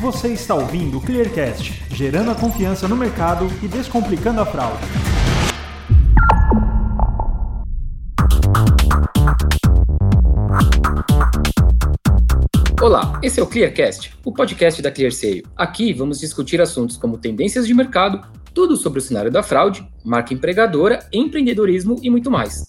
Você está ouvindo o Clearcast, gerando a confiança no mercado e descomplicando a fraude. Olá, esse é o Clearcast, o podcast da ClearSale. Aqui vamos discutir assuntos como tendências de mercado, tudo sobre o cenário da fraude, marca empregadora, empreendedorismo e muito mais.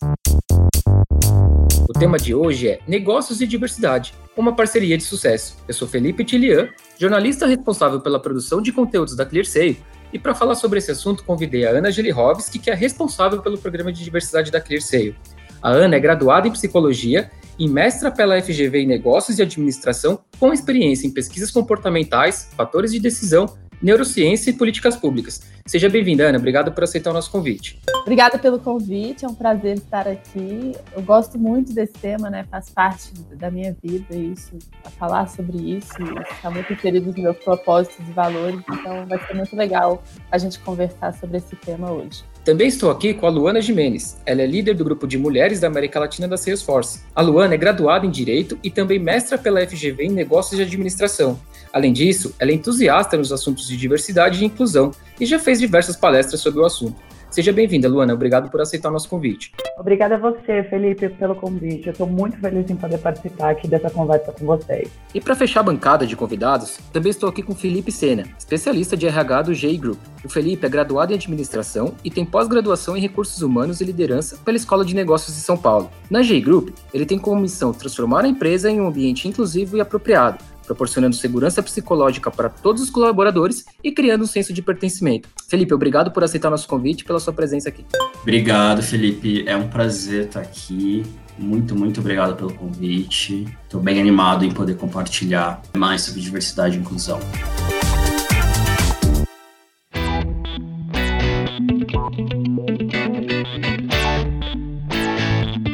O tema de hoje é Negócios e Diversidade, uma parceria de sucesso. Eu sou Felipe Tilian, jornalista responsável pela produção de conteúdos da ClearSale, e para falar sobre esse assunto convidei a Ana Gelihovski, que é responsável pelo programa de diversidade da ClearSale. A Ana é graduada em psicologia e mestra pela FGV em Negócios e Administração, com experiência em pesquisas comportamentais, fatores de decisão Neurociência e Políticas Públicas. Seja bem-vinda, Ana. Obrigado por aceitar o nosso convite. Obrigada pelo convite, é um prazer estar aqui. Eu gosto muito desse tema, né? Faz parte da minha vida isso, falar sobre isso, está muito inserido nos meus propósitos e valores, então vai ser muito legal a gente conversar sobre esse tema hoje. Também estou aqui com a Luana Jimenez. Ela é líder do grupo de mulheres da América Latina da Salesforce. A Luana é graduada em Direito e também mestra pela FGV em Negócios de Administração. Além disso, ela é entusiasta nos assuntos de diversidade e inclusão e já fez diversas palestras sobre o assunto. Seja bem-vinda, Luana. Obrigado por aceitar o nosso convite. Obrigada a você, Felipe, pelo convite. Eu estou muito feliz em poder participar aqui dessa conversa com vocês. E para fechar a bancada de convidados, também estou aqui com Felipe Sena, especialista de RH do GI Group. O Felipe é graduado em administração e tem pós-graduação em recursos humanos e liderança pela Escola de Negócios de São Paulo. Na GI Group, ele tem como missão transformar a empresa em um ambiente inclusivo e apropriado, proporcionando segurança psicológica para todos os colaboradores e criando um senso de pertencimento. Felipe, obrigado por aceitar nosso convite e pela sua presença aqui. Obrigado, Felipe. É um prazer estar aqui. Muito, muito obrigado pelo convite. Estou bem animado em poder compartilhar mais sobre diversidade e inclusão.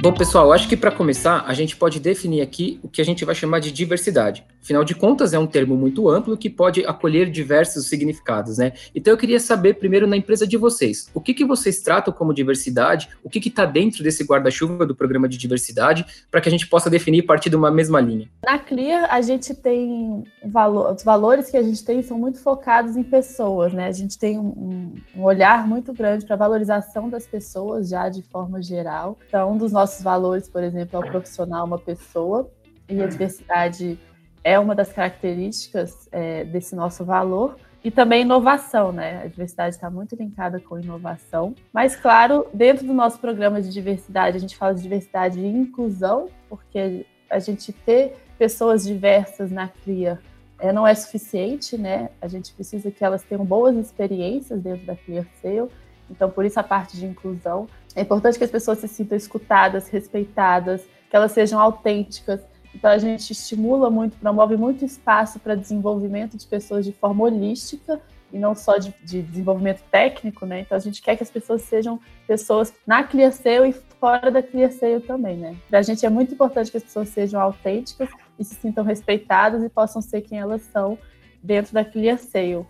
Bom, pessoal, acho que para começar, a gente pode definir aqui o que a gente vai chamar de diversidade. Afinal de contas, é um termo muito amplo que pode acolher diversos significados, né? Então eu queria saber primeiro na empresa de vocês, o que, que vocês tratam como diversidade, o que está dentro desse guarda-chuva do programa de diversidade, para que a gente possa definir a partir de uma mesma linha. Na Clear, a gente tem valor, os valores que a gente tem são muito focados em pessoas, né? A gente tem um, um olhar muito grande para a valorização das pessoas já de forma geral. Então, um dos nossos nossos valores, por exemplo, é o profissional uma pessoa, e a diversidade é uma das características é, desse nosso valor. E também inovação, né? A diversidade está muito linkada com inovação. Mas, claro, dentro do nosso programa de diversidade, a gente fala de diversidade e inclusão, porque a gente ter pessoas diversas na CRIA é, não é suficiente, né? A gente precisa que elas tenham boas experiências dentro da Clear Sale. Então, por isso a parte de inclusão. É importante que as pessoas se sintam escutadas, respeitadas, que elas sejam autênticas. Então a gente estimula muito, promove muito espaço para desenvolvimento de pessoas de forma holística e não só de, de, desenvolvimento técnico, né? Então a gente quer que as pessoas sejam pessoas na ClearSale e fora da ClearSale também, né? Para a gente é muito importante que as pessoas sejam autênticas e se sintam respeitadas e possam ser quem elas são dentro da ClearSale.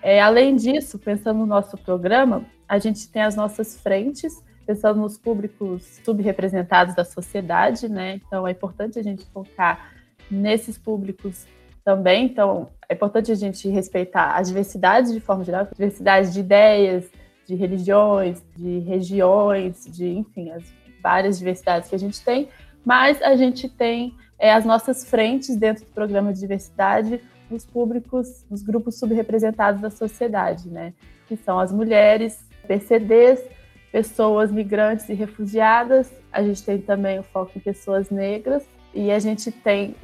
É, além disso, pensando no nosso programa, a gente tem as nossas frentes pensando nos públicos subrepresentados da sociedade, né? Então é importante a gente focar nesses públicos também. Então é importante a gente respeitar a diversidade de forma geral, diversidade de ideias, de religiões, de regiões, de enfim, as várias diversidades que a gente tem. Mas a gente tem é, as nossas frentes dentro do programa de diversidade nos públicos, nos grupos subrepresentados da sociedade, né? Que são as mulheres, PCDs, pessoas migrantes e refugiadas, a gente tem também o foco em pessoas negras, e a gente tem,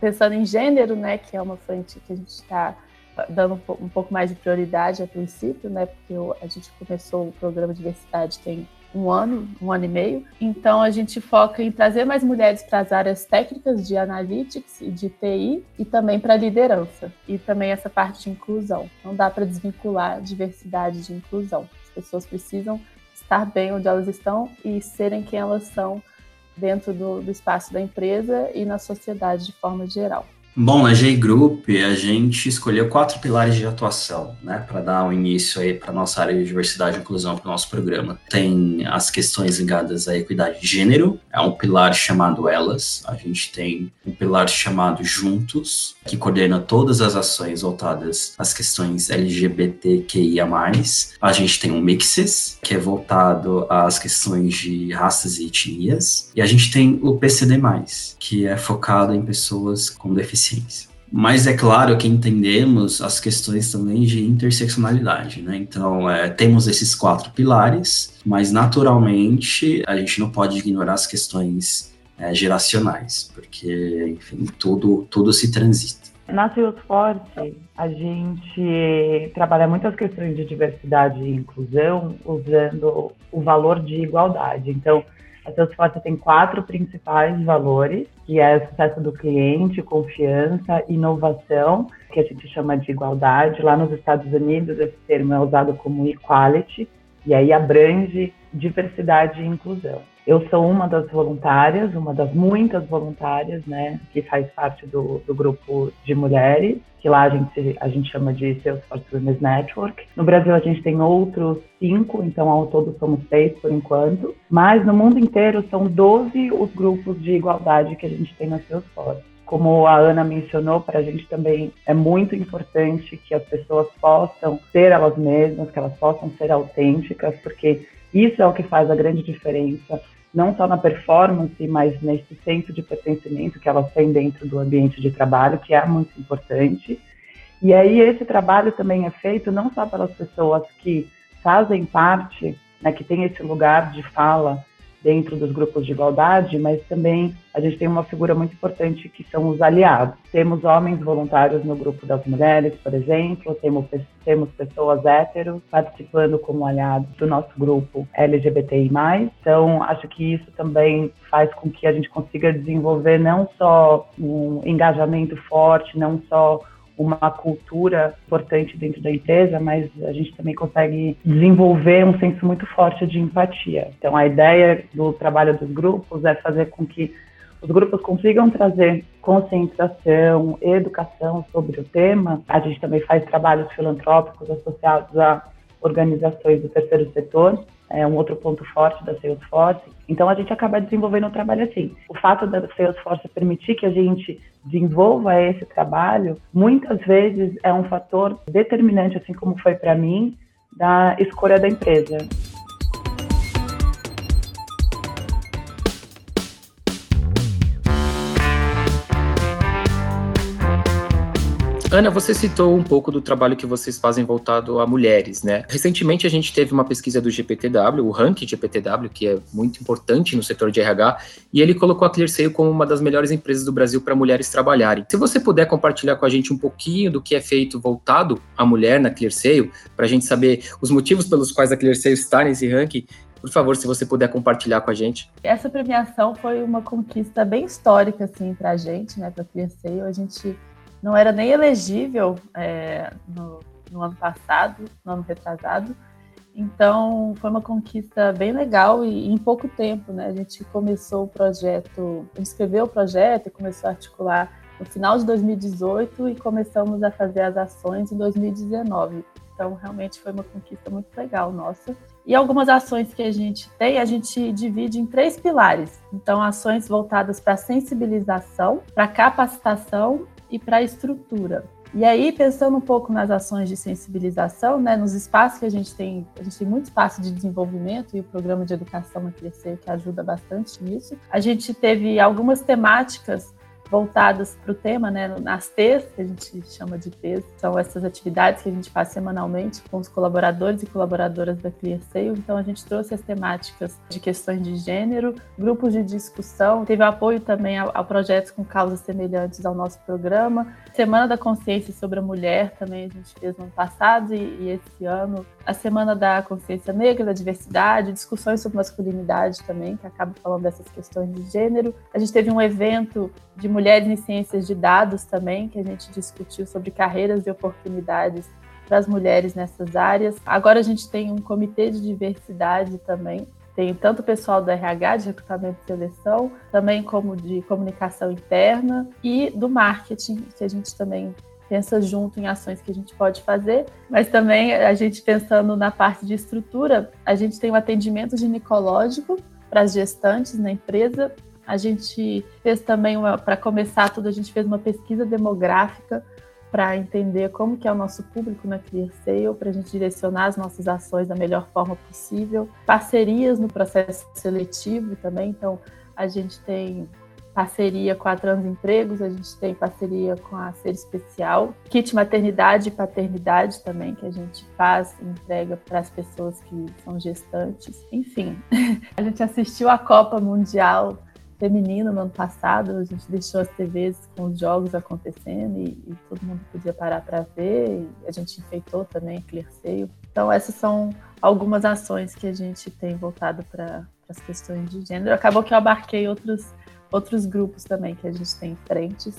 pensando em gênero, né, que é uma frente que a gente está dando um pouco mais de prioridade a princípio, né, porque a gente começou o programa de diversidade tem um ano, um ano e meio. Então a gente foca em trazer mais mulheres para as áreas técnicas de analytics e de TI e também para liderança e também essa parte de inclusão. Não dá para desvincular diversidade de inclusão. As pessoas precisam estar bem onde elas estão e serem quem elas são dentro do, do espaço da empresa e na sociedade de forma geral. Bom, na J Group a gente escolheu quatro pilares de atuação, né, para dar um início aí para nossa área de diversidade e inclusão para o nosso programa. Tem as questões ligadas à equidade de gênero, é um pilar chamado Elas. A gente tem um pilar chamado Juntos, que coordena todas as ações voltadas às questões LGBTQIA+. A gente tem um Mixes, que é voltado às questões de raças e etnias. E a gente tem o PCD+, que é focado em pessoas com deficiência Mas é claro que entendemos as questões também de interseccionalidade, né? Então, é, temos esses quatro pilares, mas naturalmente a gente não pode ignorar as questões é, geracionais, porque, enfim, tudo, tudo se transita. Na Salesforce, a gente trabalha muitas questões de diversidade e inclusão usando o valor de igualdade. Então, a Salesforce tem quatro principais valores, que é sucesso do cliente, confiança, inovação, que a gente chama de igualdade. Lá nos Estados Unidos, esse termo é usado como equality, e aí abrange diversidade e inclusão. Eu sou uma das voluntárias, uma das muitas voluntárias, né, que faz parte do, do grupo de mulheres, que lá a gente, a gente chama de Salesforce Women's Network. No Brasil a gente tem outros cinco, então ao todo somos seis por enquanto, mas no mundo inteiro são 12 os grupos de igualdade que a gente tem na Salesforce como a Ana mencionou, para a gente também é muito importante que as pessoas possam ser elas mesmas, que elas possam ser autênticas, porque isso é o que faz a grande diferença não só na performance, mas nesse senso de pertencimento que elas têm dentro do ambiente de trabalho, que é muito importante. E aí esse trabalho também é feito não só pelas pessoas que fazem parte, né, que tem esse lugar de fala dentro dos grupos de igualdade, mas também a gente tem uma figura muito importante que são os aliados. Temos homens voluntários no grupo das mulheres, por exemplo, temos, temos pessoas héteros participando como aliados do nosso grupo LGBTI+. Então, acho que isso também faz com que a gente consiga desenvolver não só um engajamento forte, não só uma cultura importante dentro da empresa, mas a gente também consegue desenvolver um senso muito forte de empatia. Então, a ideia do trabalho dos grupos é fazer com que os grupos consigam trazer conscientização, educação sobre o tema. A gente também faz trabalhos filantrópicos associados a organizações do terceiro setor, é um outro ponto forte da Salesforce. Então a gente acaba desenvolvendo um trabalho assim. O fato da Salesforce permitir que a gente desenvolva esse trabalho, muitas vezes é um fator determinante, assim como foi para mim, da escolha da empresa. Ana, você citou um pouco do trabalho que vocês fazem voltado a mulheres, né? Recentemente a gente teve uma pesquisa do GPTW, o ranking GPTW, que é muito importante no setor de RH, e ele colocou a ClearSale como uma das melhores empresas do Brasil para mulheres trabalharem. Se você puder compartilhar com a gente um pouquinho do que é feito voltado à mulher na ClearSale, para a gente saber os motivos pelos quais a ClearSale está nesse ranking, por favor, se você puder compartilhar com a gente. Essa premiação foi uma conquista bem histórica, assim, para a gente, né, para a ClearSale. A gente não era nem elegível é, no, no, ano passado, no ano retrasado. Então, foi uma conquista bem legal e, em pouco tempo, né? A gente começou o projeto, escreveu o projeto e começou a articular no final de 2018 e começamos a fazer as ações em 2019. Então, realmente foi uma conquista muito legal nossa. E algumas ações que a gente tem, a gente divide em três pilares. Então, ações voltadas para sensibilização, para capacitação e para a estrutura. E aí, pensando um pouco nas ações de sensibilização, né, nos espaços que a gente tem, a gente tem muito espaço de desenvolvimento e o programa de educação a crescer que ajuda bastante nisso. A gente teve algumas temáticas voltadas para o tema, né, nas T's, que a gente chama de T's, são essas atividades que a gente faz semanalmente com os colaboradores e colaboradoras da ClearSale. Então, a gente trouxe as temáticas de questões de gênero, grupos de discussão, teve apoio também a, a projetos com causas semelhantes ao nosso programa. Semana da Consciência sobre a Mulher também a gente fez no ano passado e, e esse ano a Semana da Consciência Negra, da Diversidade, discussões sobre masculinidade também, que acaba falando dessas questões de gênero. A gente teve um evento de mulheres em ciências de dados também, que a gente discutiu sobre carreiras e oportunidades para as mulheres nessas áreas. Agora a gente tem um comitê de diversidade também, tem tanto o pessoal do RH, de recrutamento e seleção, também como de comunicação interna e do marketing, que a gente também pensa junto em ações que a gente pode fazer, mas também a gente pensando na parte de estrutura, a gente tem o um atendimento ginecológico para as gestantes na empresa. A gente fez também para começar tudo, a gente fez uma pesquisa demográfica para entender como que é o nosso público na Clear para a gente direcionar as nossas ações da melhor forma possível. Parcerias no processo seletivo também, então a gente tem parceria com a Transempregos, a gente tem parceria com a Ser Especial, kit maternidade e paternidade também, que a gente faz e entrega para as pessoas que são gestantes. Enfim, a gente assistiu a Copa Mundial feminino no ano passado, a gente deixou as TVs com os jogos acontecendo e, e todo mundo podia parar para ver, a gente enfeitou também Clearseio. Então essas são algumas ações que a gente tem voltado para as questões de gênero. Acabou que eu abarquei outros, outros grupos também que a gente tem frentes,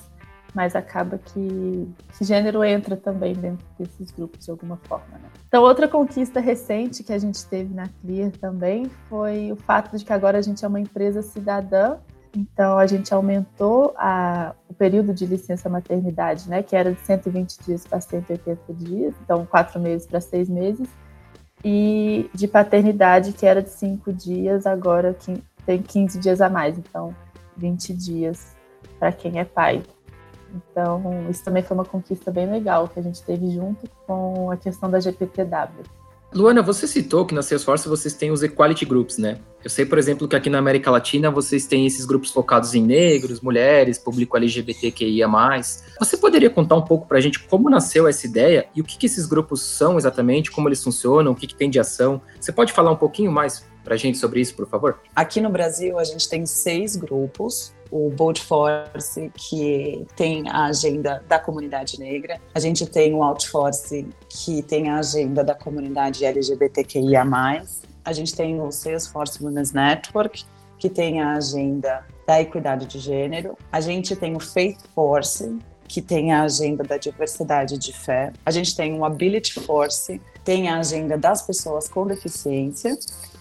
mas acaba que, gênero entra também dentro desses grupos de alguma forma. Né? Então, outra conquista recente que a gente teve na Clear também foi o fato de que agora a gente é uma empresa cidadã então, a gente aumentou a, o período de licença maternidade, né, que era de 120 dias para 180 dias, então quatro meses para seis meses, e de paternidade, que era de cinco dias, agora tem 15 dias a mais, então 20 dias para quem é pai. Então, isso também foi uma conquista bem legal que a gente teve junto com a questão da GPTW. Luana, você citou que na Salesforce vocês têm os Equality Groups, né? Eu sei, por exemplo, que aqui na América Latina vocês têm esses grupos focados em negros, mulheres, público LGBTQIA+. Você poderia contar um pouco para a gente como nasceu essa ideia e o que, que esses grupos são exatamente, como eles funcionam, o que, que tem de ação? Você pode falar um pouquinho mais para a gente sobre isso, por favor? Aqui no Brasil, a gente tem seis grupos o Bold Force, que tem a agenda da comunidade negra. A gente tem o Outforce, que tem a agenda da comunidade LGBTQIA+. A gente tem o Salesforce Women's Network, que tem a agenda da equidade de gênero. A gente tem o Faith Force, que tem a agenda da diversidade de fé. A gente tem o Ability Force, tem a agenda das pessoas com deficiência.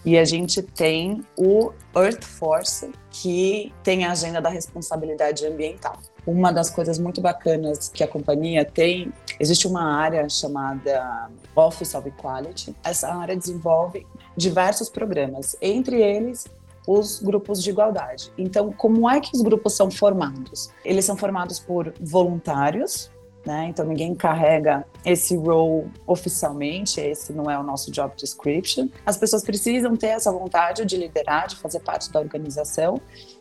E a gente tem o Earth Force, que tem a agenda da responsabilidade ambiental. Uma das coisas muito bacanas que a companhia tem, existe uma área chamada Office of Equality. Essa área desenvolve diversos programas, entre eles os grupos de igualdade. Então, como é que os grupos são formados? Eles são formados por voluntários, né? Então ninguém carrega esse role oficialmente, esse não é o nosso job description. As pessoas precisam ter essa vontade de liderar, de fazer parte da organização.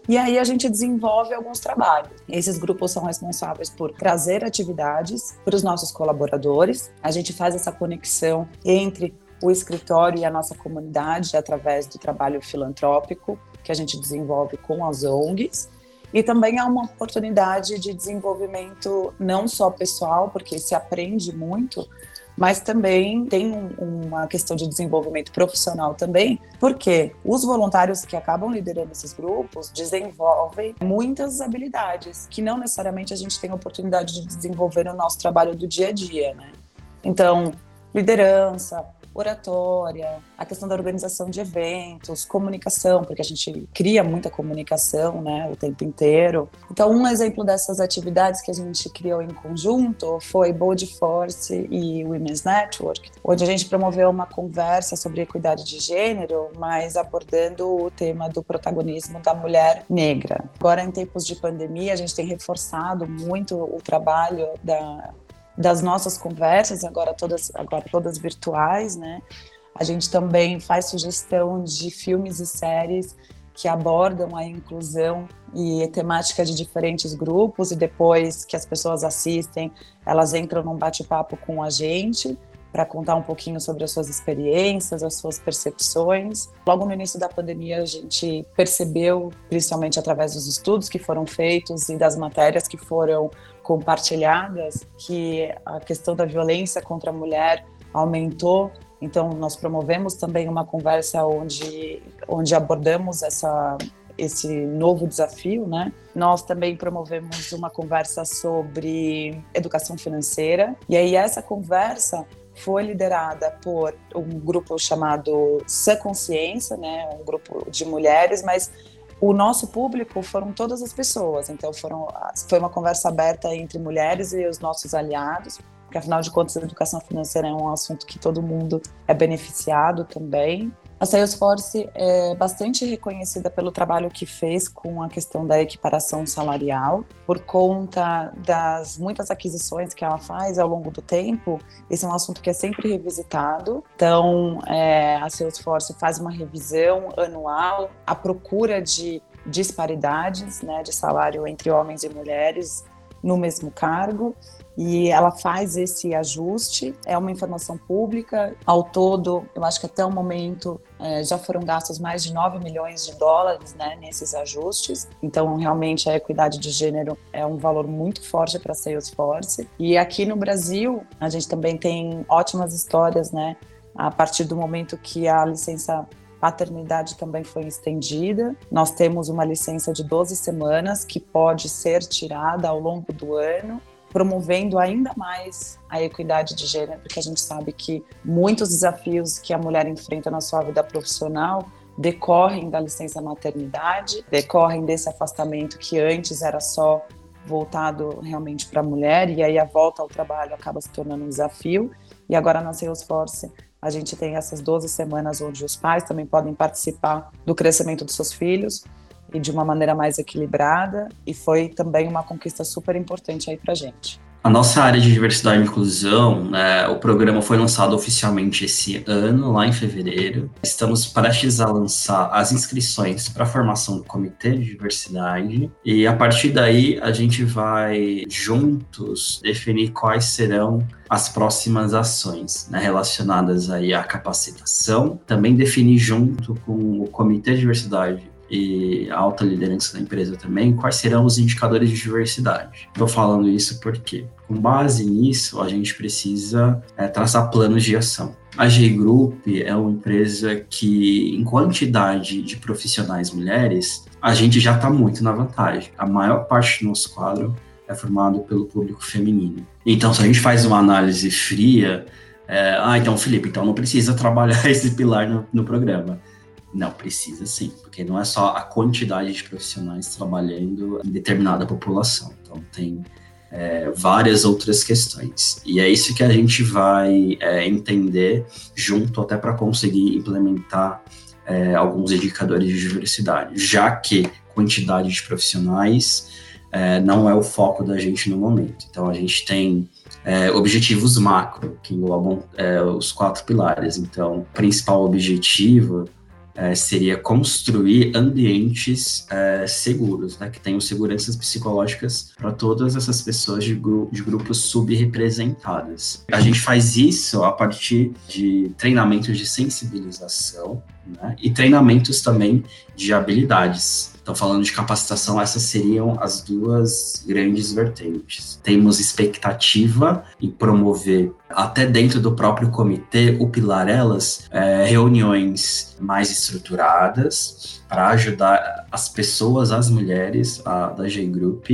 E aí a gente desenvolve alguns trabalhos. Esses grupos são responsáveis por trazer atividades para os nossos colaboradores. A gente faz essa conexão entre o escritório e a nossa comunidade através do trabalho filantrópico que a gente desenvolve com as ONGs. E também é uma oportunidade de desenvolvimento não só pessoal, porque se aprende muito, mas também tem um, uma questão de desenvolvimento profissional também, porque os voluntários que acabam liderando esses grupos desenvolvem muitas habilidades que não necessariamente a gente tem a oportunidade de desenvolver no nosso trabalho do dia a dia, né? Então, liderança, oratória, a questão da organização de eventos, comunicação, porque a gente cria muita comunicação, né, o tempo inteiro. Então, um exemplo dessas atividades que a gente criou em conjunto foi Bold Force e Women's Network, onde a gente promoveu uma conversa sobre equidade de gênero, mas abordando o tema do protagonismo da mulher negra. Agora, em tempos de pandemia, a gente tem reforçado muito o trabalho da das nossas conversas, agora todas, agora todas virtuais, né? A gente também faz sugestão de filmes e séries que abordam a inclusão e temática de diferentes grupos e depois que as pessoas assistem, elas entram num bate-papo com a gente para contar um pouquinho sobre as suas experiências, as suas percepções. Logo no início da pandemia, a gente percebeu, principalmente através dos estudos que foram feitos e das matérias que foram compartilhadas que a questão da violência contra a mulher aumentou. Então, nós promovemos também uma conversa onde, onde abordamos essa, esse novo desafio, né? Nós também promovemos uma conversa sobre educação financeira. E aí essa conversa foi liderada por um grupo chamado Sã Consciência, né, um grupo de mulheres, mas o nosso público foram todas as pessoas, então foram, foi uma conversa aberta entre mulheres e os nossos aliados, porque afinal de contas a educação financeira é um assunto que todo mundo é beneficiado também. A Salesforce é bastante reconhecida pelo trabalho que fez com a questão da equiparação salarial, por conta das muitas aquisições que ela faz ao longo do tempo. Esse é um assunto que é sempre revisitado. Então, é, a Salesforce faz uma revisão anual à procura de disparidades né, de salário entre homens e mulheres no mesmo cargo e ela faz esse ajuste. É uma informação pública. Ao todo, eu acho que até o momento é, já foram gastos mais de 9 milhões de dólares né, nesses ajustes. Então, realmente, a equidade de gênero é um valor muito forte para a Salesforce. E aqui no Brasil, a gente também tem ótimas histórias, né? A partir do momento que a licença paternidade também foi estendida. Nós temos uma licença de 12 semanas que pode ser tirada ao longo do ano promovendo ainda mais a equidade de gênero, porque a gente sabe que muitos desafios que a mulher enfrenta na sua vida profissional decorrem da licença maternidade, decorrem desse afastamento que antes era só voltado realmente para a mulher, e aí a volta ao trabalho acaba se tornando um desafio. E agora na Salesforce a gente tem essas 12 semanas onde os pais também podem participar do crescimento dos seus filhos e de uma maneira mais equilibrada, e foi também uma conquista super importante aí para gente. A nossa área de diversidade e inclusão, né, o programa foi lançado oficialmente esse ano, lá em fevereiro. Estamos prestes a lançar as inscrições para a formação do Comitê de Diversidade e a partir daí a gente vai juntos definir quais serão as próximas ações né, relacionadas aí à capacitação, também definir junto com o Comitê de Diversidade e a alta liderança da empresa também, quais serão os indicadores de diversidade. Estou falando isso porque, com base nisso, a gente precisa é, traçar planos de ação. A G Group é uma empresa que, em quantidade de profissionais mulheres, a gente já está muito na vantagem. A maior parte do nosso quadro é formado pelo público feminino. Então, se a gente faz uma análise fria, é, ah, então, Felipe, então não precisa trabalhar esse pilar no, no programa não, precisa sim, porque não é só a quantidade de profissionais trabalhando em determinada população. Então, tem é, várias outras questões. E é isso que a gente vai é, entender junto até para conseguir implementar é, alguns indicadores de diversidade, já que quantidade de profissionais é, não é o foco da gente no momento. Então, a gente tem é, objetivos macro, que englobam é, os quatro pilares. Então, o principal objetivo é, seria construir ambientes é, seguros, né, que tenham seguranças psicológicas para todas essas pessoas de, gru de grupos subrepresentadas. A gente faz isso a partir de treinamentos de sensibilização né, e treinamentos também de habilidades. Então, falando de capacitação, essas seriam as duas grandes vertentes. Temos expectativa em promover, até dentro do próprio comitê, o pilar elas, é, reuniões mais estruturadas para ajudar as pessoas, as mulheres a, da G Group,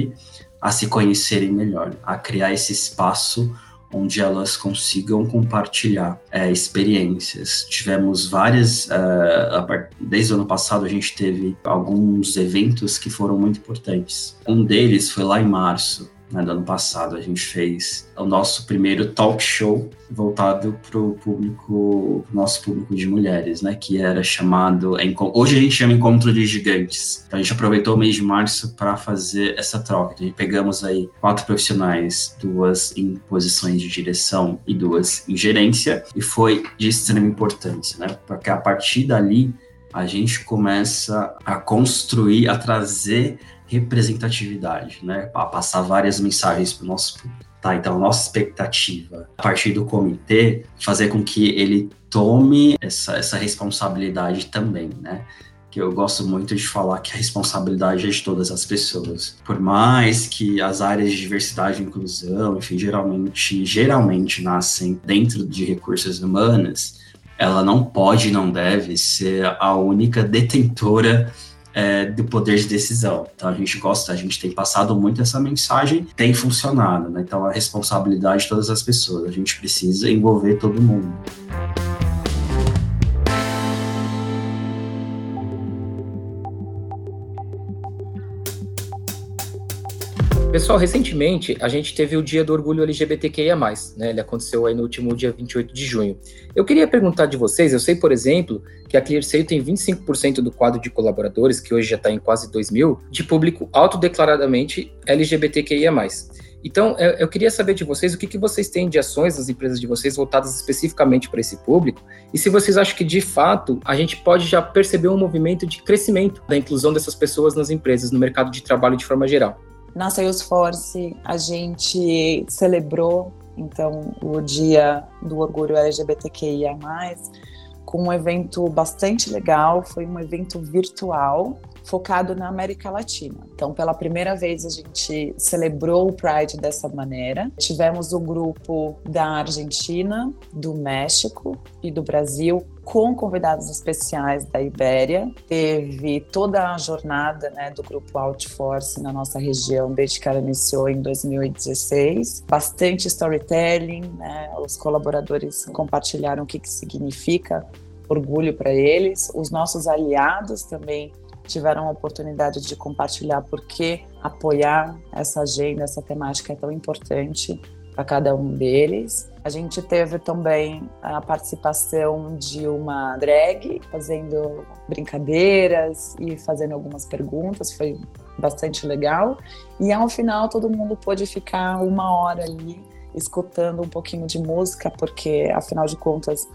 a se conhecerem melhor, a criar esse espaço onde elas consigam compartilhar é, experiências. Tivemos várias, uh, desde o ano passado a gente teve alguns eventos que foram muito importantes. Um deles foi lá em março, né, do ano passado, a gente fez o nosso primeiro talk show voltado para o público, nosso público de mulheres, né, que era chamado, hoje a gente chama Encontro de Gigantes. Então a gente aproveitou o mês de março para fazer essa troca. Então, a gente pegamos aí quatro profissionais, duas em posições de direção e duas em gerência, e foi de extrema importância, né, porque a partir dali a gente começa a construir, a trazer representatividade, né? Para passar várias mensagens para o nosso público. Tá, então nossa expectativa, a partir do comitê, fazer com que ele tome essa, essa responsabilidade também, né? que eu gosto muito de falar que a responsabilidade é de todas as pessoas. Por mais que as áreas de diversidade e inclusão, enfim, geralmente, geralmente nascem dentro de recursos humanos, ela não pode e não deve ser a única detentora é, do poder de decisão. Então a gente gosta, a gente tem passado muito essa mensagem, tem funcionado, né? Então a responsabilidade de todas as pessoas, a gente precisa envolver todo mundo. Pessoal, recentemente a gente teve o Dia do Orgulho LGBTQIA+, né? Ele aconteceu aí no último dia 28 de junho. Eu queria perguntar de vocês, eu sei, por exemplo, que a ClearSale tem 25% do quadro de colaboradores, que hoje já está em quase 2 mil, de público autodeclaradamente LGBTQIA+. Então, eu queria saber de vocês o que, que vocês têm de ações das empresas de vocês voltadas especificamente para esse público e se vocês acham que, de fato, a gente pode já perceber um movimento de crescimento da inclusão dessas pessoas nas empresas, no mercado de trabalho de forma geral. Na Salesforce, a gente celebrou então o Dia do Orgulho LGBTQIA+, com um evento bastante legal, foi um evento virtual, focado na América Latina. Então, pela primeira vez, a gente celebrou o Pride dessa maneira. Tivemos o grupo da Argentina, do México e do Brasil com convidados especiais da Ibéria. Teve toda a jornada né, do grupo Outforce na nossa região desde que ela iniciou em 2016. Bastante storytelling, né? os colaboradores compartilharam o que, que significa orgulho para eles. Os nossos aliados também tiveram a oportunidade de compartilhar por que apoiar essa agenda, essa temática é tão importante para cada um deles. A gente teve também a participação de uma drag fazendo brincadeiras e fazendo algumas perguntas, foi bastante legal. E ao final todo mundo pôde ficar uma hora ali escutando um pouquinho de música, porque afinal de contas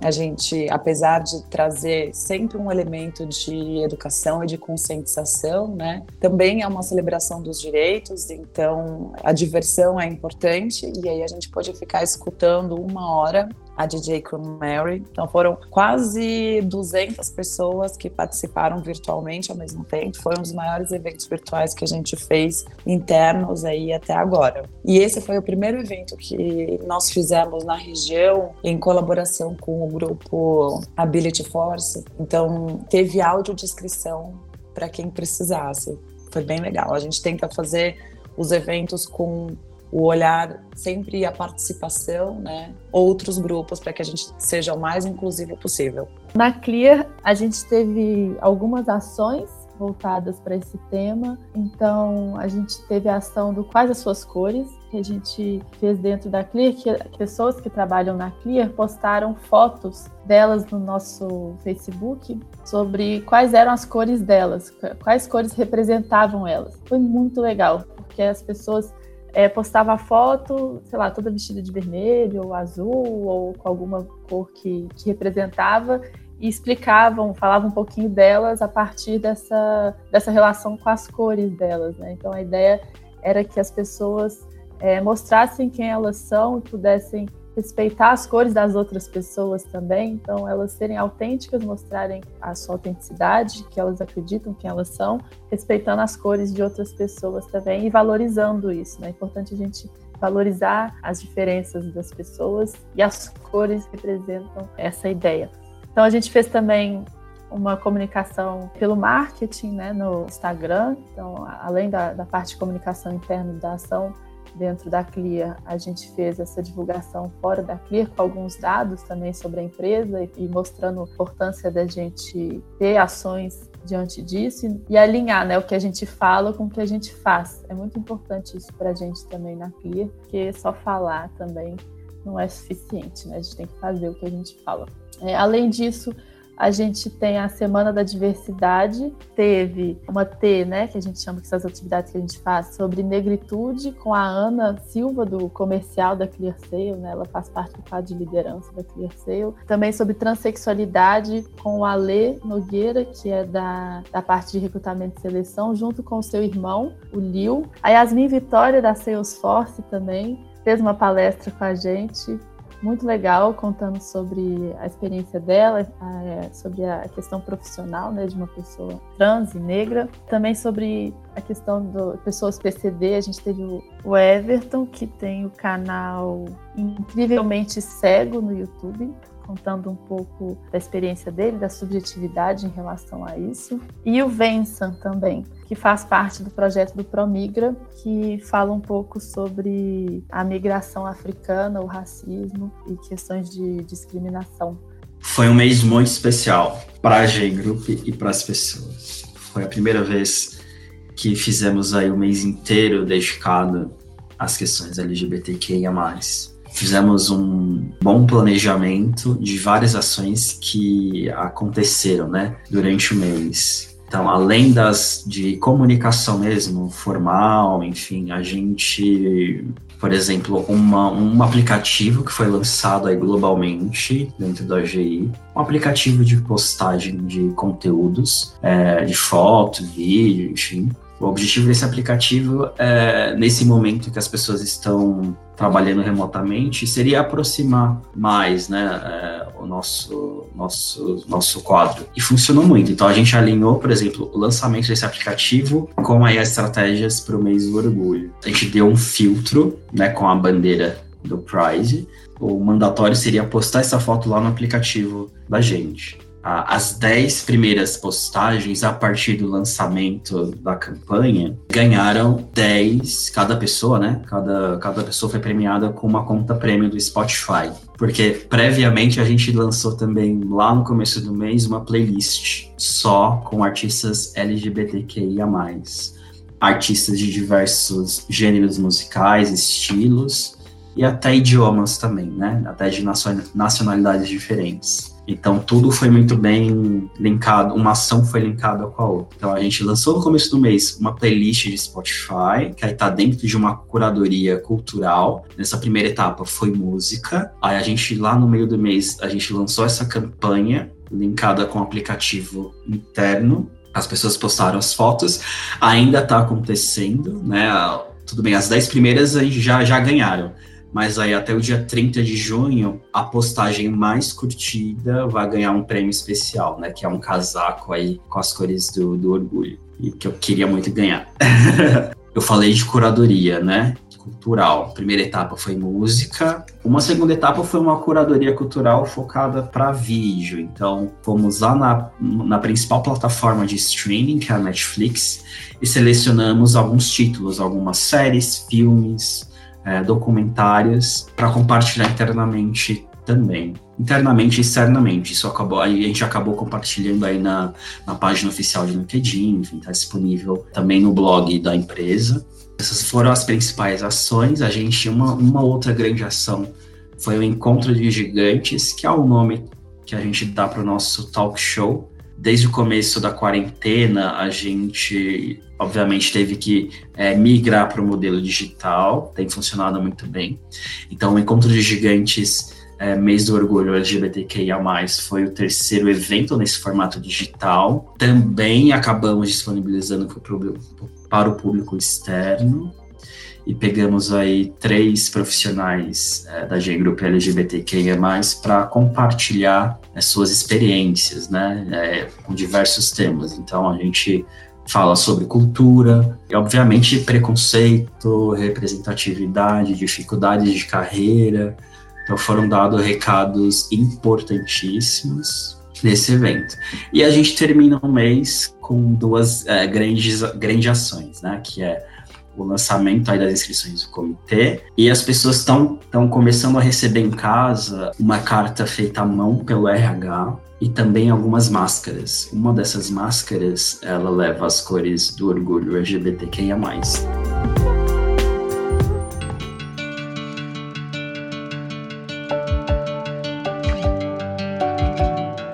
a gente, apesar de trazer sempre um elemento de educação e de conscientização, né, também é uma celebração dos direitos, então a diversão é importante e aí a gente pode ficar escutando uma hora a DJ Mary. Então foram quase 200 pessoas que participaram virtualmente ao mesmo tempo. Foi um dos maiores eventos virtuais que a gente fez internos aí até agora. E esse foi o primeiro evento que nós fizemos na região em colaboração com o grupo Ability Force. Então teve audiodescrição para quem precisasse. Foi bem legal. A gente tenta fazer os eventos com o olhar sempre a participação, né? Outros grupos para que a gente seja o mais inclusivo possível. Na Clear, a gente teve algumas ações voltadas para esse tema. Então, a gente teve a ação do Quais as Suas Cores, que a gente fez dentro da Clear, que pessoas que trabalham na Clear postaram fotos delas no nosso Facebook sobre quais eram as cores delas, quais cores representavam elas. Foi muito legal, porque as pessoas é, postava foto, sei lá, toda vestida de vermelho ou azul ou com alguma cor que, que representava e explicavam, falavam um pouquinho delas a partir dessa, dessa relação com as cores delas. Né? Então a ideia era que as pessoas é, mostrassem quem elas são e pudessem respeitar as cores das outras pessoas também, então elas serem autênticas, mostrarem a sua autenticidade, que elas acreditam quem elas são, respeitando as cores de outras pessoas também e valorizando isso. Né? É importante a gente valorizar as diferenças das pessoas e as cores representam essa ideia. Então a gente fez também uma comunicação pelo marketing, né, no Instagram. Então, além da, da parte de comunicação interna da ação, dentro da Clear, a gente fez essa divulgação fora da Clear com alguns dados também sobre a empresa e, mostrando a importância da gente ter ações diante disso e, e alinhar né, o que a gente fala com o que a gente faz. É muito importante isso para a gente também na Clear, porque só falar também não é suficiente, né? A gente tem que fazer o que a gente fala. É, além disso, a gente tem a Semana da Diversidade, teve uma T, né, que a gente chama que são as atividades que a gente faz sobre negritude com a Ana Silva do comercial da ClearSale, né? Ela faz parte do quadro de liderança da ClearSale. Também sobre transexualidade com o Ale Nogueira, que é da, da parte de recrutamento e seleção, junto com o seu irmão, o Lil. A Yasmin Vitória da Salesforce também fez uma palestra com a gente muito legal, contando sobre a experiência dela, a, sobre a questão profissional né, de uma pessoa trans e negra. Também sobre a questão de pessoas PCD, a gente teve o Everton, que tem o canal Incrivelmente Cego no YouTube, contando um pouco da experiência dele, da subjetividade em relação a isso. E o Vensan também, que faz parte do projeto do Promigra, que fala um pouco sobre a migração africana, o racismo e questões de discriminação. Foi um mês muito especial para a G-Group e para as pessoas. Foi a primeira vez que fizemos aí o mês inteiro dedicado às questões LGBTQIA+. Fizemos um bom planejamento de várias ações que aconteceram, né, durante o mês. Então, além das de comunicação mesmo, formal, enfim, a gente, por exemplo, uma, um aplicativo que foi lançado aí globalmente dentro da AGI, um aplicativo de postagem de conteúdos, é, de foto, vídeo, enfim, o objetivo desse aplicativo, é, nesse momento que as pessoas estão trabalhando remotamente, seria aproximar mais né, é, o nosso, nosso, nosso quadro. E funcionou muito. Então, a gente alinhou, por exemplo, o lançamento desse aplicativo com aí as estratégias para o mês do orgulho. A gente deu um filtro né, com a bandeira do Pride. O mandatório seria postar essa foto lá no aplicativo da gente as 10 primeiras postagens a partir do lançamento da campanha ganharam 10, cada pessoa, né? Cada, cada pessoa foi premiada com uma conta prêmio do Spotify. Porque previamente a gente lançou também lá no começo do mês uma playlist só com artistas LGBTQIA. Artistas de diversos gêneros musicais, estilos e até idiomas também, né? Até de nacionalidades diferentes. Então tudo foi muito bem linkado, uma ação foi linkada com a outra. Então a gente lançou no começo do mês uma playlist de Spotify, que aí tá dentro de uma curadoria cultural. Nessa primeira etapa foi música. Aí a gente lá no meio do mês a gente lançou essa campanha linkada com o aplicativo interno. As pessoas postaram as fotos, ainda tá acontecendo, né? Tudo bem, as 10 primeiras já, já ganharam mas aí até o dia 30 de junho, a postagem mais curtida vai ganhar um prêmio especial, né? Que é um casaco aí com as cores do, do orgulho. E que eu queria muito ganhar. eu falei de curadoria, né? Cultural. Primeira etapa foi música. Uma segunda etapa foi uma curadoria cultural focada para vídeo. Então, fomos lá na, na principal plataforma de streaming, que é a Netflix, e selecionamos alguns títulos, algumas séries, filmes, é, documentários para compartilhar internamente também. Internamente e externamente. Isso acabou, a gente acabou compartilhando aí na, na página oficial de LinkedIn, enfim, está disponível também no blog da empresa. Essas foram as principais ações. A gente, uma, uma outra grande ação foi o Encontro de Gigantes, que é o nome que a gente dá para o nosso talk show. Desde o começo da quarentena, a gente obviamente teve que é, migrar para o modelo digital, tem funcionado muito bem. Então, o Encontro de Gigantes é, Mês do Orgulho LGBTQIA+, foi o terceiro evento nesse formato digital. Também acabamos disponibilizando para o público externo e pegamos aí três profissionais é, da G Group LGBTQIA+, para compartilhar as suas experiências, né, é, com diversos temas. Então, a gente fala sobre cultura, e obviamente preconceito, representatividade, dificuldades de carreira. Então foram dados recados importantíssimos nesse evento. E a gente termina o mês com duas é, grandes, grandes ações, né? Que é o lançamento aí das inscrições do comitê e as pessoas estão começando a receber em casa uma carta feita à mão pelo RH e também algumas máscaras. Uma dessas máscaras, ela leva as cores do orgulho LGBTQIA+.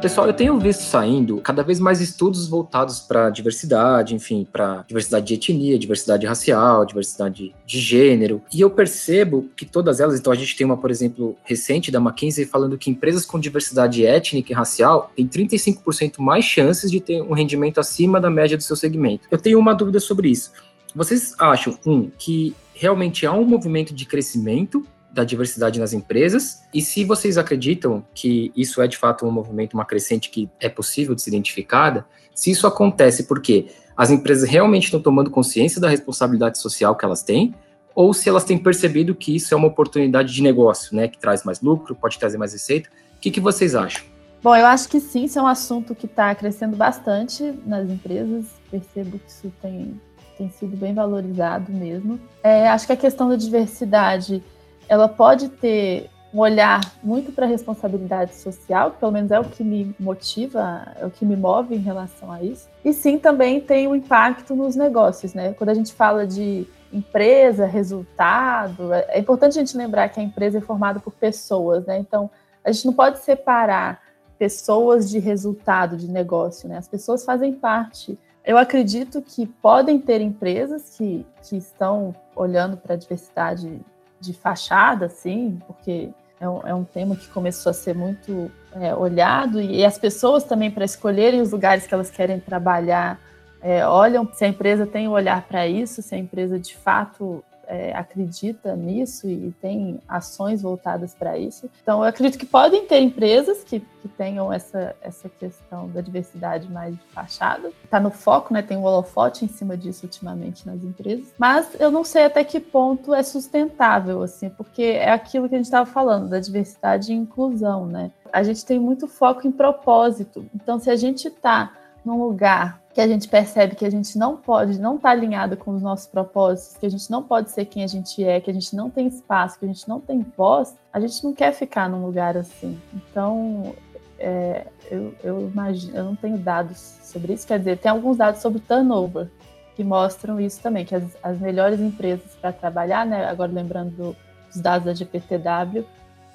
Pessoal, eu tenho visto saindo cada vez mais estudos voltados para diversidade, enfim, para diversidade de etnia, diversidade racial, diversidade de gênero. E eu percebo que todas elas, então a gente tem uma, por exemplo, recente da McKinsey falando que empresas com diversidade étnica e racial têm 35% mais chances de ter um rendimento acima da média do seu segmento. Eu tenho uma dúvida sobre isso. Vocês acham, um, que realmente há um movimento de crescimento da diversidade nas empresas e se vocês acreditam que isso é de fato um movimento, uma crescente que é possível de ser identificada, se isso acontece porque as empresas realmente estão tomando consciência da responsabilidade social que elas têm ou se elas têm percebido que isso é uma oportunidade de negócio, né, que traz mais lucro, pode trazer mais receita, que, que vocês acham? Bom, eu acho que sim, isso é um assunto que está crescendo bastante nas empresas. Percebo que isso tem, tem sido bem valorizado mesmo. É, acho que a questão da diversidade, ela pode ter um olhar muito para a responsabilidade social, que pelo menos é o que me motiva, é o que me move em relação a isso. E sim, também tem um impacto nos negócios, né? Quando a gente fala de empresa, resultado, é importante a gente lembrar que a empresa é formada por pessoas, né? Então, a gente não pode separar pessoas de resultado de negócio, né? As pessoas fazem parte. Eu acredito que podem ter empresas que, que estão olhando para a diversidade de fachada, assim, porque é um, é um tema que começou a ser muito é, olhado e, e, as pessoas também para escolherem os lugares que elas querem trabalhar é, olham se a empresa tem um olhar para isso, se a empresa de fato é, acredita nisso e tem ações voltadas para isso. Então, eu acredito que podem ter empresas que, que tenham essa, essa questão da diversidade mais de fachada. Está no foco, né? Tem um holofote em cima disso ultimamente nas empresas. Mas eu não sei até que ponto é sustentável, assim, porque é aquilo que a gente estava falando, da diversidade e inclusão, né? A gente tem muito foco em propósito. Então, se a gente está num lugar que a gente percebe que a gente não pode, não está alinhado com os nossos propósitos, que a gente não pode ser quem a gente é, que a gente não tem espaço, que a gente não tem voz, a gente não quer ficar num lugar assim. Então, é, eu, eu imagino, eu não tenho dados sobre isso, quer dizer, tem alguns dados sobre turnover que mostram isso também, que as, as melhores empresas para trabalhar, né, agora lembrando do, dos dados da GPTW,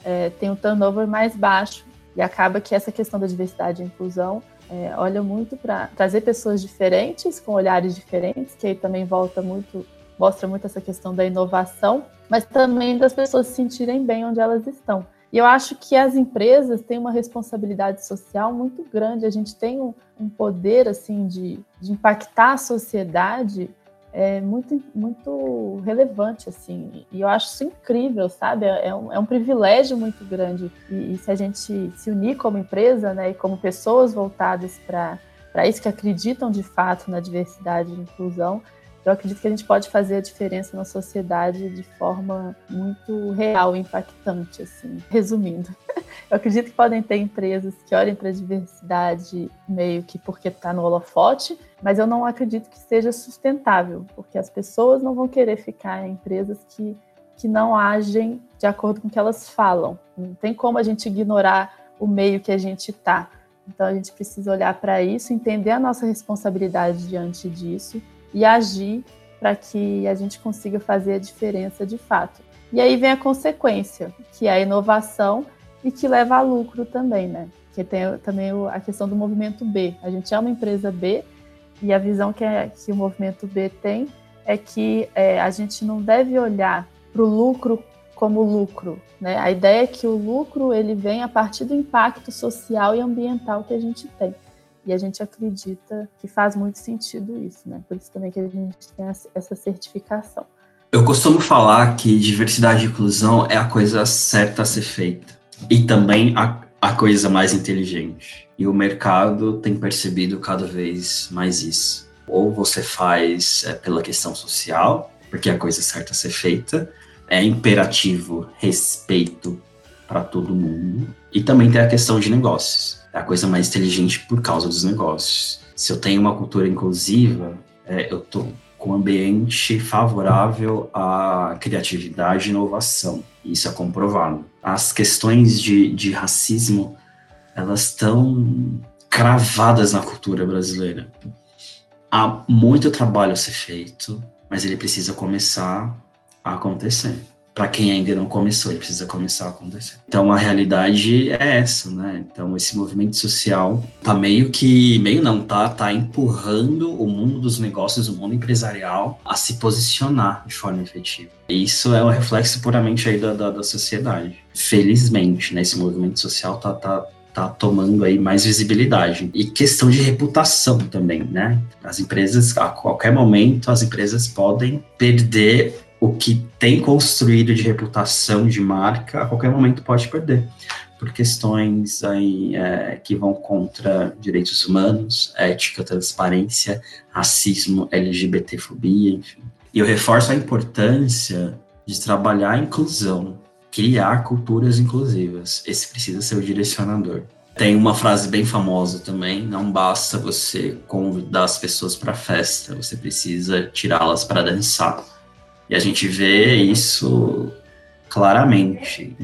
é, tem um turnover mais baixo e acaba que essa questão da diversidade e inclusão é, olha muito para trazer pessoas diferentes, com olhares diferentes, que aí também volta muito, mostra muito essa questão da inovação, mas também das pessoas se sentirem bem onde elas estão. E eu acho que as empresas têm uma responsabilidade social muito grande. A gente tem um, um poder assim de, de impactar a sociedade é muito, muito relevante, assim. E eu acho isso incrível, sabe? É, é um, é um privilégio muito grande. E, e, se a gente se unir como empresa, né, e como pessoas voltadas para isso, que acreditam de fato na diversidade e inclusão, eu acredito que a gente pode fazer a diferença na sociedade de forma muito real impactante, assim. Resumindo, eu acredito que podem ter empresas que olhem para a diversidade meio que porque está no holofote, mas eu não acredito que seja sustentável, porque as pessoas não vão querer ficar em empresas que, que não agem de acordo com o que elas falam. Não tem como a gente ignorar o meio que a gente está. Então a gente precisa olhar para isso, entender a nossa responsabilidade diante disso e agir para que a gente consiga fazer a diferença de fato. E aí vem a consequência, que é a inovação e que leva a lucro também, né? Que tem também a questão do movimento B. A gente é uma empresa B e a visão que, é, que o movimento B tem é que é, a gente não deve olhar para o lucro como lucro, né? A ideia é que o lucro ele vem a partir do impacto social e ambiental que a gente tem. E a gente acredita que faz muito sentido isso, né? Por isso também que a gente tem essa certificação. Eu costumo falar que diversidade e inclusão é a coisa certa a ser feita e também a, a coisa mais inteligente. E o mercado tem percebido cada vez mais isso. Ou você faz é, pela questão social, porque é a coisa certa a ser feita, é imperativo respeito para todo mundo, e também tem a questão de negócios é a coisa mais inteligente por causa dos negócios. Se eu tenho uma cultura inclusiva, é, eu estou com ambiente favorável à criatividade e inovação. Isso é comprovado. As questões de, de racismo, elas estão cravadas na cultura brasileira. Há muito trabalho a ser feito, mas ele precisa começar a acontecer para quem ainda não começou, ele precisa começar a acontecer. Então a realidade é essa, né? Então esse movimento social tá meio que, meio não, tá, tá empurrando o mundo dos negócios, o mundo empresarial a se posicionar de forma efetiva. E isso é um reflexo puramente aí da, da, da sociedade. Felizmente, né? Esse movimento social tá, tá, tá tomando aí mais visibilidade. E questão de reputação também, né? As empresas, a qualquer momento, as empresas podem perder o que tem construído de reputação de marca a qualquer momento pode perder por questões aí, é, que vão contra direitos humanos, ética, transparência, racismo, LGBTfobia, enfim. E eu reforço a importância de trabalhar a inclusão criar culturas inclusivas. Esse precisa ser o direcionador. Tem uma frase bem famosa também: não basta você convidar as pessoas para festa, você precisa tirá-las para dançar. E a gente vê isso claramente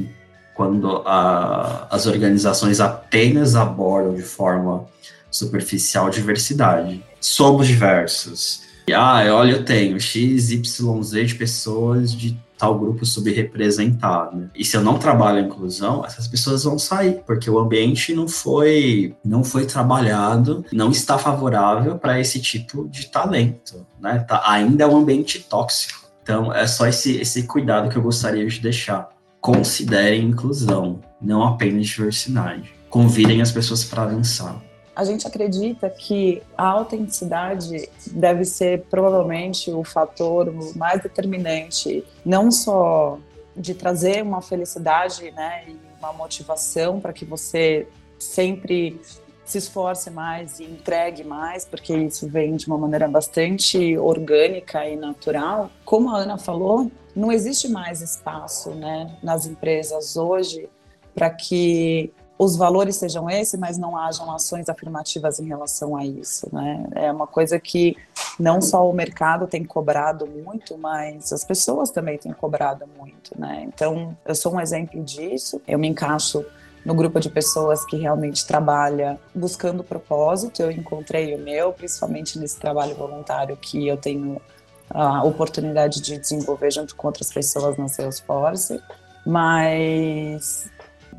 quando a, as organizações apenas abordam de forma superficial diversidade. Somos diversos. E, ah, olha, eu tenho X, Y, Z de pessoas de tal grupo subrepresentado. E se eu não trabalho a inclusão, essas pessoas vão sair, porque o ambiente não foi não foi trabalhado, não está favorável para esse tipo de talento, né? Tá, ainda é um ambiente tóxico. Então, é só esse, esse cuidado que eu gostaria de deixar. Considerem inclusão, não apenas diversidade. Convidem as pessoas para dançar a gente acredita que a autenticidade deve ser provavelmente o fator mais determinante, não só de trazer uma felicidade né, e uma motivação para que você sempre se esforce mais e entregue mais, porque isso vem de uma maneira bastante orgânica e natural. Como a Ana falou, não existe mais espaço né, nas empresas hoje para que os valores sejam esses, mas não hajam ações afirmativas em relação a isso, né? É uma coisa que não só o mercado tem cobrado muito, mas as pessoas também têm cobrado muito, né? Então, eu sou um exemplo disso. Eu me encaixo no grupo de pessoas que realmente trabalha buscando propósito. Eu encontrei o meu, principalmente nesse trabalho voluntário que eu tenho a oportunidade de desenvolver junto com outras pessoas na Salesforce. Mas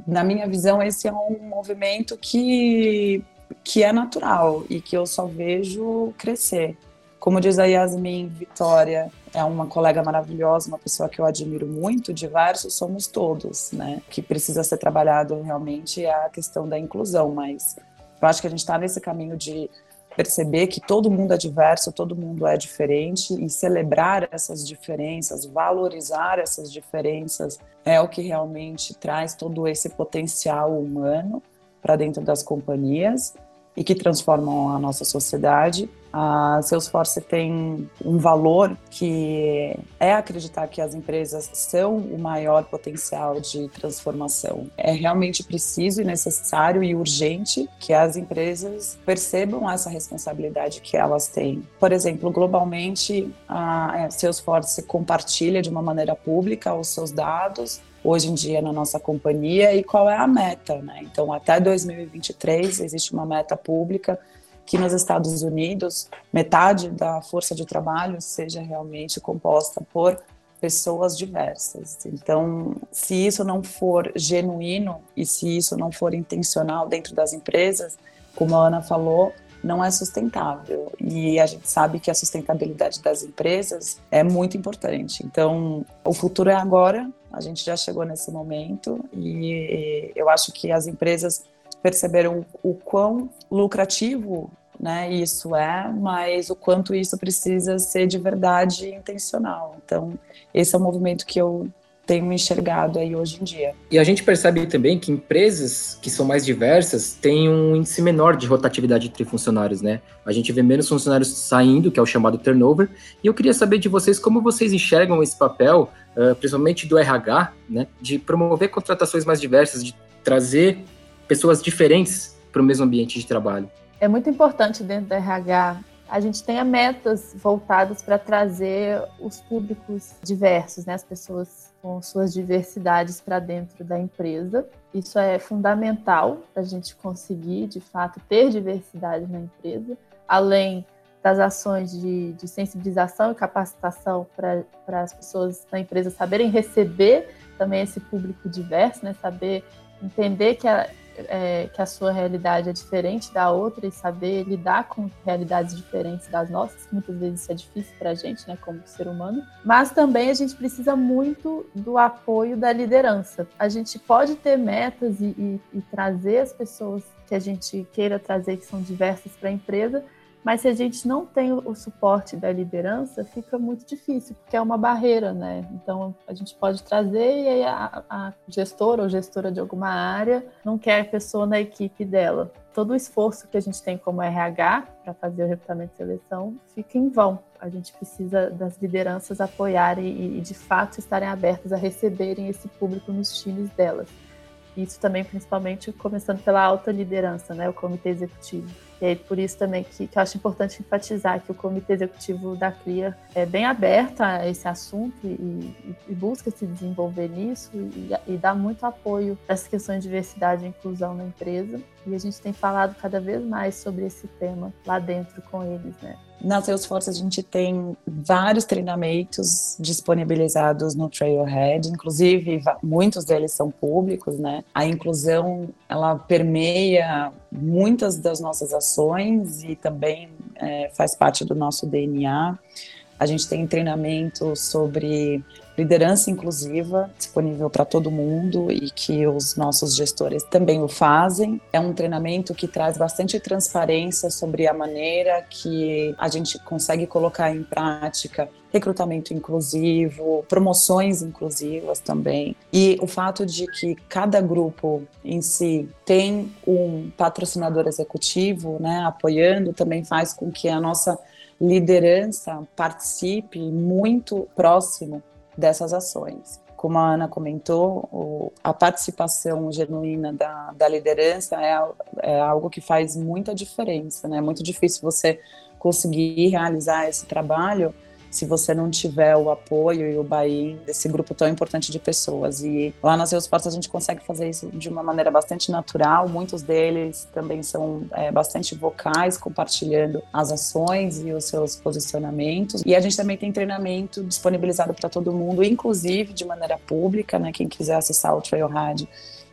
na minha visão, esse é um movimento que, que é natural e que eu só vejo crescer. Como diz a Yasmin Vitória, é uma colega maravilhosa, uma pessoa que eu admiro muito, diversos somos todos, né? Que precisa ser trabalhado realmente é a questão da inclusão, mas eu acho que a gente está nesse caminho de perceber que todo mundo é diverso, todo mundo é diferente e celebrar essas diferenças, valorizar essas diferenças é o que realmente traz todo esse potencial humano para dentro das companhias e que transformam a nossa sociedade. A Salesforce tem um valor que é acreditar que as empresas são o maior potencial de transformação. É realmente preciso e necessário e urgente que as empresas percebam essa responsabilidade que elas têm. Por exemplo, globalmente, a Salesforce compartilha de uma maneira pública os seus dados hoje em dia na nossa companhia e qual é a meta, né? Então, até 2023 existe uma meta pública que nos Estados Unidos metade da força de trabalho seja realmente composta por pessoas diversas. Então, se isso não for genuíno e se isso não for intencional dentro das empresas, como a Ana falou, não é sustentável. E a gente sabe que a sustentabilidade das empresas é muito importante. Então, o futuro é agora, a gente já chegou nesse momento e eu acho que as empresas perceberam o quão lucrativo né, isso é, mas o quanto isso precisa ser de verdade intencional. Então, esse é o movimento que eu tenho enxergado aí hoje em dia. E a gente percebe também que empresas que são mais diversas têm um índice menor de rotatividade entre funcionários, né? A gente vê menos funcionários saindo, que é o chamado turnover. E eu queria saber de vocês como vocês enxergam esse papel, uh, principalmente do RH, né? De promover contratações mais diversas, de trazer pessoas diferentes para o mesmo ambiente de trabalho. É muito importante dentro do RH a gente tenha metas voltadas para trazer os públicos diversos, né, as pessoas com suas diversidades para dentro da empresa. Isso é fundamental para a gente conseguir, de fato, ter diversidade na empresa, além das ações de, de sensibilização e capacitação para as pessoas da empresa saberem receber também esse público diverso, né, saber entender que a, é, que a sua realidade é diferente da outra e saber lidar com realidades diferentes das nossas, que muitas vezes isso é difícil para a gente, né, como ser humano. Mas também a gente precisa muito do apoio da liderança. A gente pode ter metas e, e, e trazer as pessoas que a gente queira trazer, que são diversas para a empresa, Mas se a gente não tem o suporte da liderança, fica muito difícil, porque é uma barreira, né? Então a gente pode trazer e aí a, a gestora ou gestora de alguma área não quer a pessoa na equipe dela. Todo o esforço que a gente tem como RH para fazer o recrutamento e seleção fica em vão. A gente precisa das lideranças apoiarem e, de fato estarem abertas a receberem esse público nos times delas. Isso também, principalmente, começando pela alta liderança, né, o comitê executivo. E aí, por isso também que, que eu acho importante enfatizar que o comitê executivo da CRIA é bem aberto a esse assunto e, e, e busca se desenvolver nisso e, e dá muito apoio para essa questão de diversidade e inclusão na empresa. E a gente tem falado cada vez mais sobre esse tema lá dentro com eles, né? Na Salesforce a gente tem vários treinamentos disponibilizados no Trailhead, inclusive muitos deles são públicos, né? A inclusão ela permeia muitas das nossas ações e também é, faz parte do nosso DNA. A gente tem treinamento sobre liderança inclusiva disponível para todo mundo e que os nossos gestores também o fazem. É um treinamento que traz bastante transparência sobre a maneira que a gente consegue colocar em prática recrutamento inclusivo, promoções inclusivas também. E o fato de que cada grupo em si tem um patrocinador executivo, né, apoiando, também faz com que a nossa liderança participe muito próximo dessas ações. Como a Ana comentou, a participação genuína da, da liderança é, é algo que faz muita diferença. Né? É muito difícil você conseguir realizar esse trabalho se você não tiver o apoio e o buy-in desse grupo tão importante de pessoas. E lá nas Salesforce a gente consegue fazer isso de uma maneira bastante natural. Muitos deles também são é, bastante vocais, compartilhando as ações e os seus posicionamentos. E a gente também tem treinamento disponibilizado para todo mundo, inclusive de maneira pública, né? Quem quiser acessar o Trailhead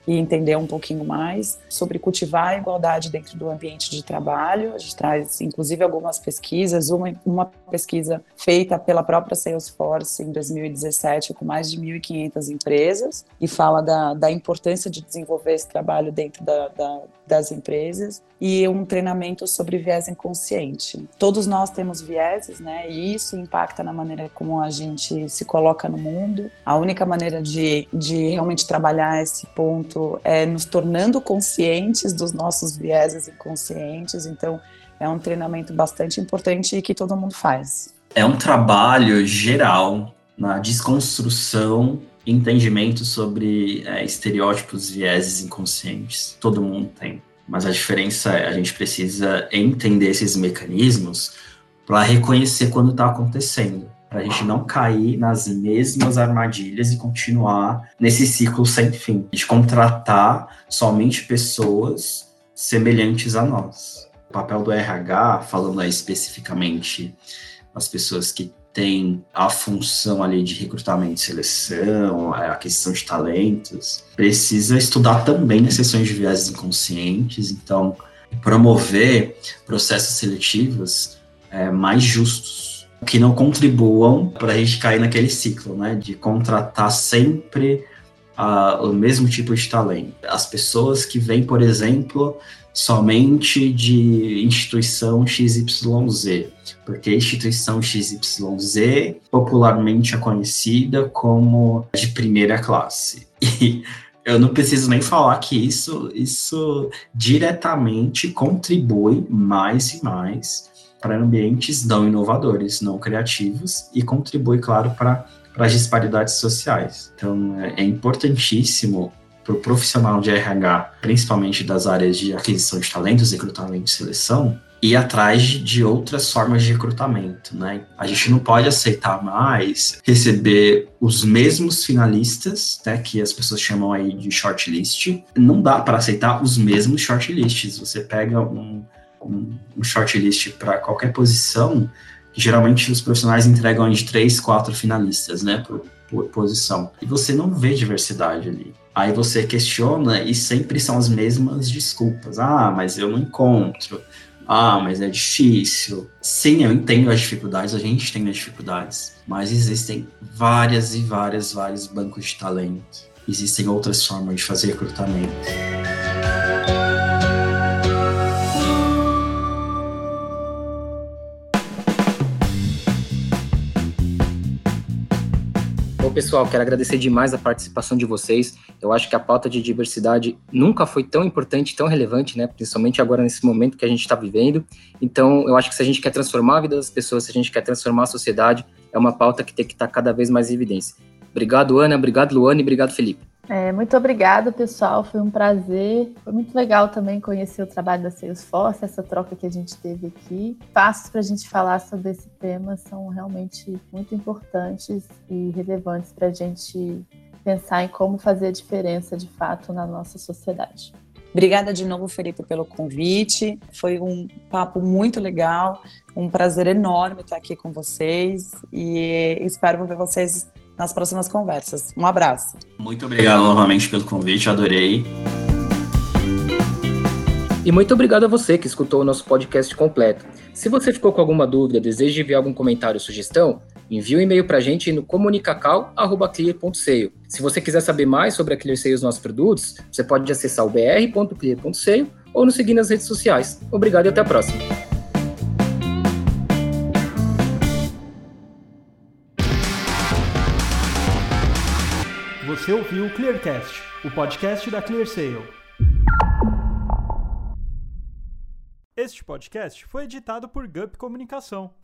e entender um pouquinho mais sobre cultivar a igualdade dentro do ambiente de trabalho. A gente traz, inclusive, algumas pesquisas, uma, uma pesquisa feita pela própria Salesforce em 2017, com mais de 1.500 empresas, e fala da, da importância de desenvolver esse trabalho dentro da, da, das empresas, e um treinamento sobre viés inconsciente. Todos nós temos vieses, né? E isso impacta na maneira como a gente se coloca no mundo. A única maneira de, de realmente trabalhar esse ponto muito é nos tornando conscientes dos nossos vieses inconscientes. Então, é um treinamento bastante importante e que todo mundo faz. É um trabalho geral na desconstrução entendimento sobre é, estereótipos, vieses inconscientes. Todo mundo tem. Mas a diferença é a gente precisa entender esses mecanismos para reconhecer quando está acontecendo para a gente não cair nas mesmas armadilhas e continuar nesse ciclo sem fim, de contratar somente pessoas semelhantes a nós. O papel do RH, falando aí especificamente as pessoas que têm a função ali de recrutamento e seleção, a questão de talentos, precisa estudar também as sessões de viés inconscientes, então promover processos seletivos é, mais justos que não contribuam para a gente cair naquele ciclo, né, de contratar sempre uh, o mesmo tipo de talento. As pessoas que vêm, por exemplo, somente de instituição XYZ, porque a instituição XYZ popularmente é conhecida como de primeira classe. E eu não preciso nem falar que isso, isso diretamente contribui mais e mais para ambientes não inovadores, não criativos e contribui, claro, para as disparidades sociais. Então, é, é importantíssimo para o profissional de RH, principalmente das áreas de aquisição de talentos, recrutamento e seleção, ir atrás de outras formas de recrutamento, né? A gente não pode aceitar mais receber os mesmos finalistas, né, que as pessoas chamam aí de shortlist. Não dá para aceitar os mesmos shortlists. Você pega um um, um shortlist para qualquer posição, geralmente os profissionais entregam de três, quatro finalistas, né, por, por posição. E você não vê diversidade ali. Aí você questiona e sempre são as mesmas desculpas. Ah, mas eu não encontro. Ah, mas é difícil. Sim, eu entendo as dificuldades, a gente tem as dificuldades, mas existem várias e várias, vários bancos de talento. Existem outras formas de fazer recrutamento. Pessoal, quero agradecer demais a participação de vocês. Eu acho que a pauta de diversidade nunca foi tão importante, tão relevante, né? Principalmente agora nesse momento que a gente está vivendo. Então, eu acho que se a gente quer transformar a vida das pessoas, se a gente quer transformar a sociedade, é uma pauta que tem que estar tá cada vez mais em evidência. Obrigado, Ana. Obrigado, Luana. E obrigado, Felipe. É, muito obrigada, pessoal. Foi um prazer. Foi muito legal também conhecer o trabalho da Salesforce, essa troca que a gente teve aqui. Passos para a gente falar sobre esse tema são realmente muito importantes e relevantes para a gente pensar em como fazer a diferença de fato na nossa sociedade. Obrigada de novo, Felipe, pelo convite. Foi um papo muito legal, um prazer enorme estar aqui com vocês e espero ver vocês nas próximas conversas. Um abraço. Muito obrigado novamente pelo convite, adorei. E muito obrigado a você que escutou o nosso podcast completo. Se você ficou com alguma dúvida, deseja enviar algum comentário ou sugestão, envie um e-mail para a gente no comunicacal.clear.seio. Se você quiser saber mais sobre a ClearSale e os nossos produtos, você pode acessar o br.clear.seio ou nos seguir nas redes sociais. Obrigado e até a próxima. Você ouviu o Clearcast, o podcast da ClearSale. Este podcast foi editado por Gup Comunicação.